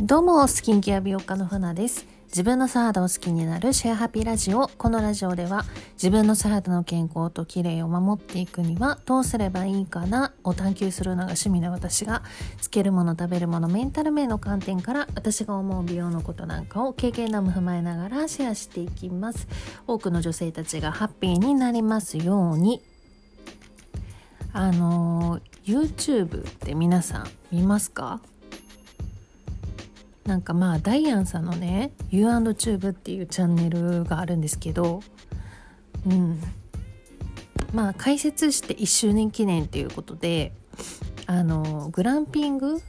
どうもスキンケア美容家のふなです。自分の素肌を好きになるシェアハピラジオ。このラジオでは自分の素肌の健康と綺麗を守っていくにはどうすればいいかなを探求するのが趣味の私がつけるもの食べるものメンタル面の観点から私が思う美容のことなんかを経験談も踏まえながらシェアしていきます。多くの女性たちがハッピーになりますように。あの YouTube って皆さん見ますか？なんかまあダイアンさんのね U&Tube っていうチャンネルがあるんですけどうん。まあ解説して1周年記念っていうことであのグランピング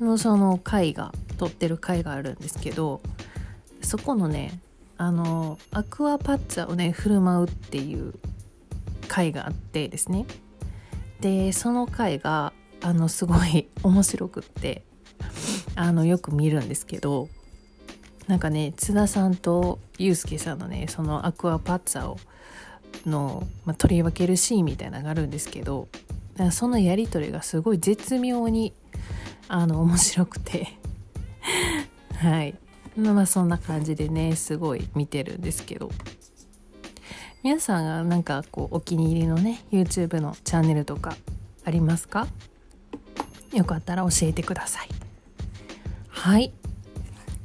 のその会が撮ってる会があるんですけどそこのねあのアクアパッツァをね振る舞うっていう会があってですね。でその回があのすごい面白くって。あのよく見るんですけどなんかね津田さんとユうスケさんのねそのアクアパッツァをの、まあ、取り分けるシーンみたいなのがあるんですけどそのやり取りがすごい絶妙にあの面白くて。はい。まあそんな感じでねすごい見てるんですけど。皆さんがなんかこうお気に入りのね YouTube のチャンネルとかありますか？よかったら教えてください。はい。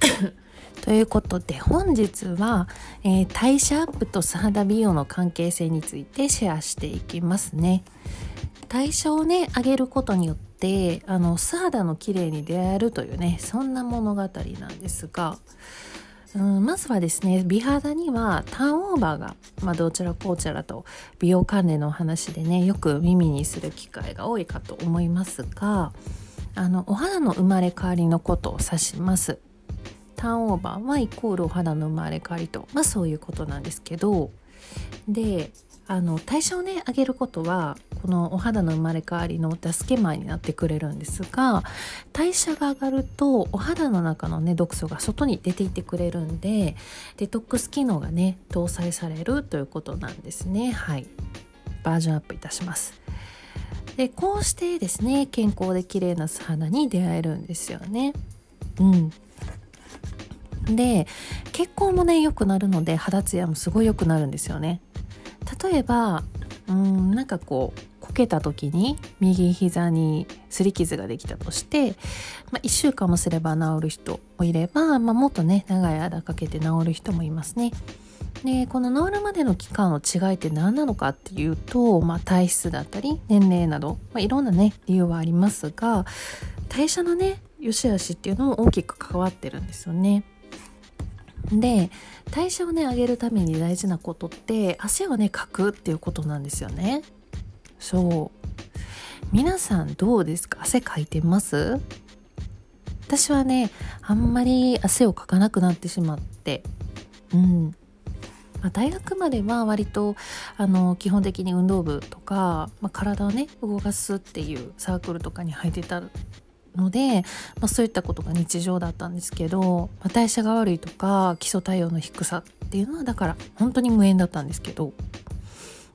ということで本日は、えー、代謝アップと素肌美容の関係性についてシェアしていきますね。代謝をね上げることによってあの素肌の綺麗に出会えるというねそんな物語なんですがうんまずはですね美肌にはターンオーバーが、まあ、どちらこちらと美容関連の話でねよく耳にする機会が多いかと思いますがあのお肌の生まれ変わりのことを指します。ターンオーバーはイコールお肌の生まれ変わりと。まあそういうことなんですけど。であの代謝をね上げることはこのお肌の生まれ変わりの助け前になってくれるんですが代謝が上がるとお肌の中のね毒素が外に出ていってくれるんでデトックス機能がね搭載されるということなんですね。はい。バージョンアップいたします。でこうしてですね健康で綺麗な素肌に出会えるんですよね。うん。で血行もね良くなるので肌ツヤもすごい良くなるんですよね。例えばうんなんかこうこけた時に右膝に擦り傷ができたとして、まあ、1週間もすれば治る人もいれば、まあ、もっとね長い間かけて治る人もいますね。でこの治るまでの期間の違いって何なのかっていうと、まあ、体質だったり年齢など、まあ、いろんなね理由はありますが代謝のね良し悪しっていうのも大きく関わってるんですよね。で代謝をね上げるために大事なことって汗をねかくっていうことなんですよね。そう。皆さんどうですか？汗かいてます？私はねあんまり汗をかかなくなってしまって。うん。まあ、大学までは割とあの基本的に運動部とか、まあ、体をね動かすっていうサークルとかに入ってたので、まあ、そういったことが日常だったんですけど、まあ、代謝が悪いとか基礎体温の低さっていうのはだから本当に無縁だったんですけど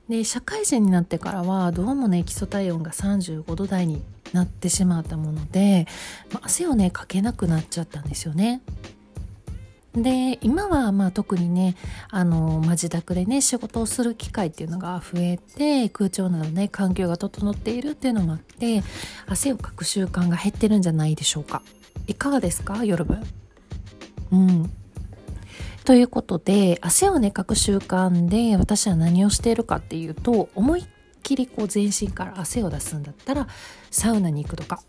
で社会人になってからはどうもね基礎体温が35度台になってしまったもので、まあ、汗をねかけなくなっちゃったんですよね。で今はまあ特にねあの、まあ、自宅でね仕事をする機会っていうのが増えて空調などね環境が整っているっていうのもあって汗をかく習慣が減ってるんじゃないでしょうか。いかがですか？夜分うん。ということで汗をねかく習慣で私は何をしているかっていうと思いっきりこう全身から汗を出すんだったらサウナに行くとか。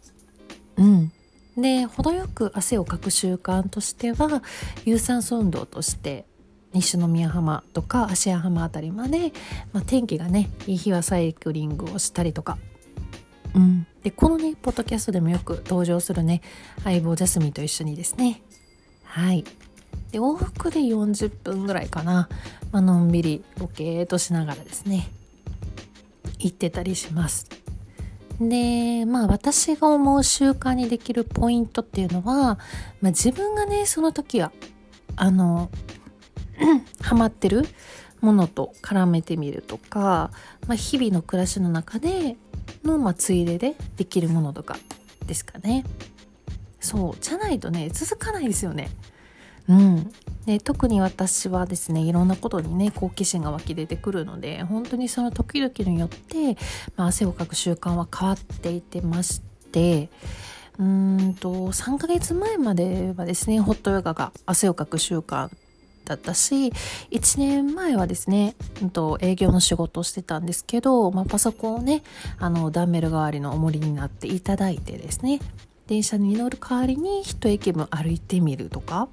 うん。で程よく汗をかく習慣としては有酸素運動として西宮浜とか芦屋浜あたりまで、まあ、天気がねいい日はサイクリングをしたりとか、うん、でこのねポッドキャストでもよく登場するね相棒ジャスミンと一緒にですね。はい。で往復で40分ぐらいかな、まあのんびりボケーとしながらですね。行ってたりします。でまあ私が思う習慣にできるポイントっていうのは、まあ、自分がねその時はあのハマってるものと絡めてみるとか、まあ、日々の暮らしの中での、まあ、ついででできるものとかですかね。そうじゃないとね続かないですよねうん。で特に私はですねいろんなことにね好奇心が湧き出てくるので本当にその時々によって、まあ、汗をかく習慣は変わっていてましてうんと3ヶ月前まではですねホットヨガが汗をかく習慣だったし1年前はですね、うんと、営業の仕事をしてたんですけど、まあ、パソコンをねあのダンベル代わりの重りになっていただいてですね電車に乗る代わりに一駅分歩いてみるとか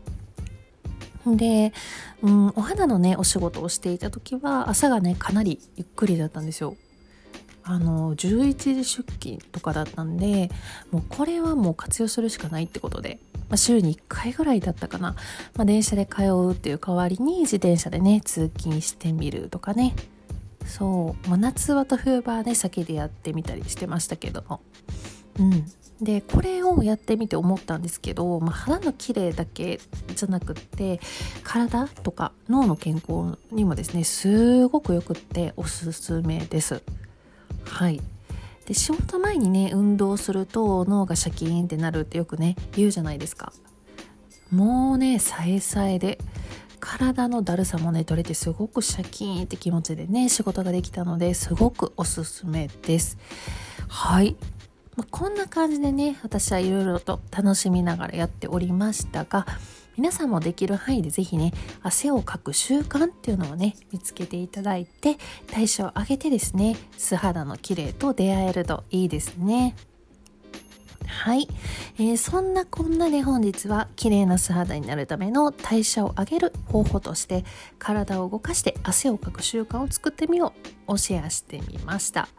で、うん、お肌のねお仕事をしていた時は朝がねかなりゆっくりだったんですよ。あの11時出勤とかだったんでもうこれはもう活用するしかないってことで、まあ、週に1回ぐらいだったかな、まあ、電車で通うっていう代わりに自転車でね通勤してみるとかね。そう、まあ、夏はと冬場はね先でやってみたりしてましたけども。うん。でこれをやってみて思ったんですけど、まあ、肌の綺麗だけじゃなくって体とか脳の健康にもですねすごくよくっておすすめです。はいで仕事前にね運動すると脳がシャキーンってなるってよくね言うじゃないですか。もうねさえさえで体のだるさもね取れてすごくシャキーンって気持ちでね仕事ができたのですごくおすすめです。はいまあ、こんな感じでね私はいろいろと楽しみながらやっておりましたが皆さんもできる範囲で是非ね汗をかく習慣っていうのをね見つけていただいて代謝を上げてですね素肌の綺麗と出会えるといいですね。はい、えー、そんなこんなで本日は綺麗な素肌になるための代謝を上げる方法として体を動かして汗をかく習慣を作ってみようをシェアしてみました、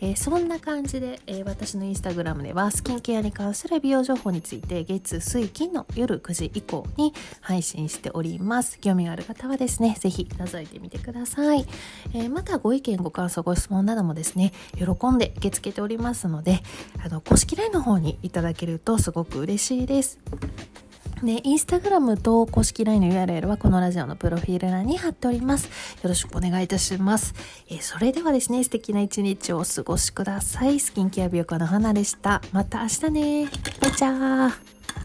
えー、そんな感じで、えー、私のインスタグラムではスキンケアに関する美容情報について月水金の夜9時以降に配信しております。興味がある方はですね是非覗いてみてください、えまたご意見ご感想ご質問などもですね喜んで受け付けておりますのであの公式 LINE の方にいただけるとすごく嬉しいです。で、インスタグラムと公式 LINE の URL はこのラジオのプロフィール欄に貼っております。よろしくお願いいたします。え、それではですね、素敵な一日をお過ごしください。スキンケア美容家の花でした。また明日ね。バイチャー。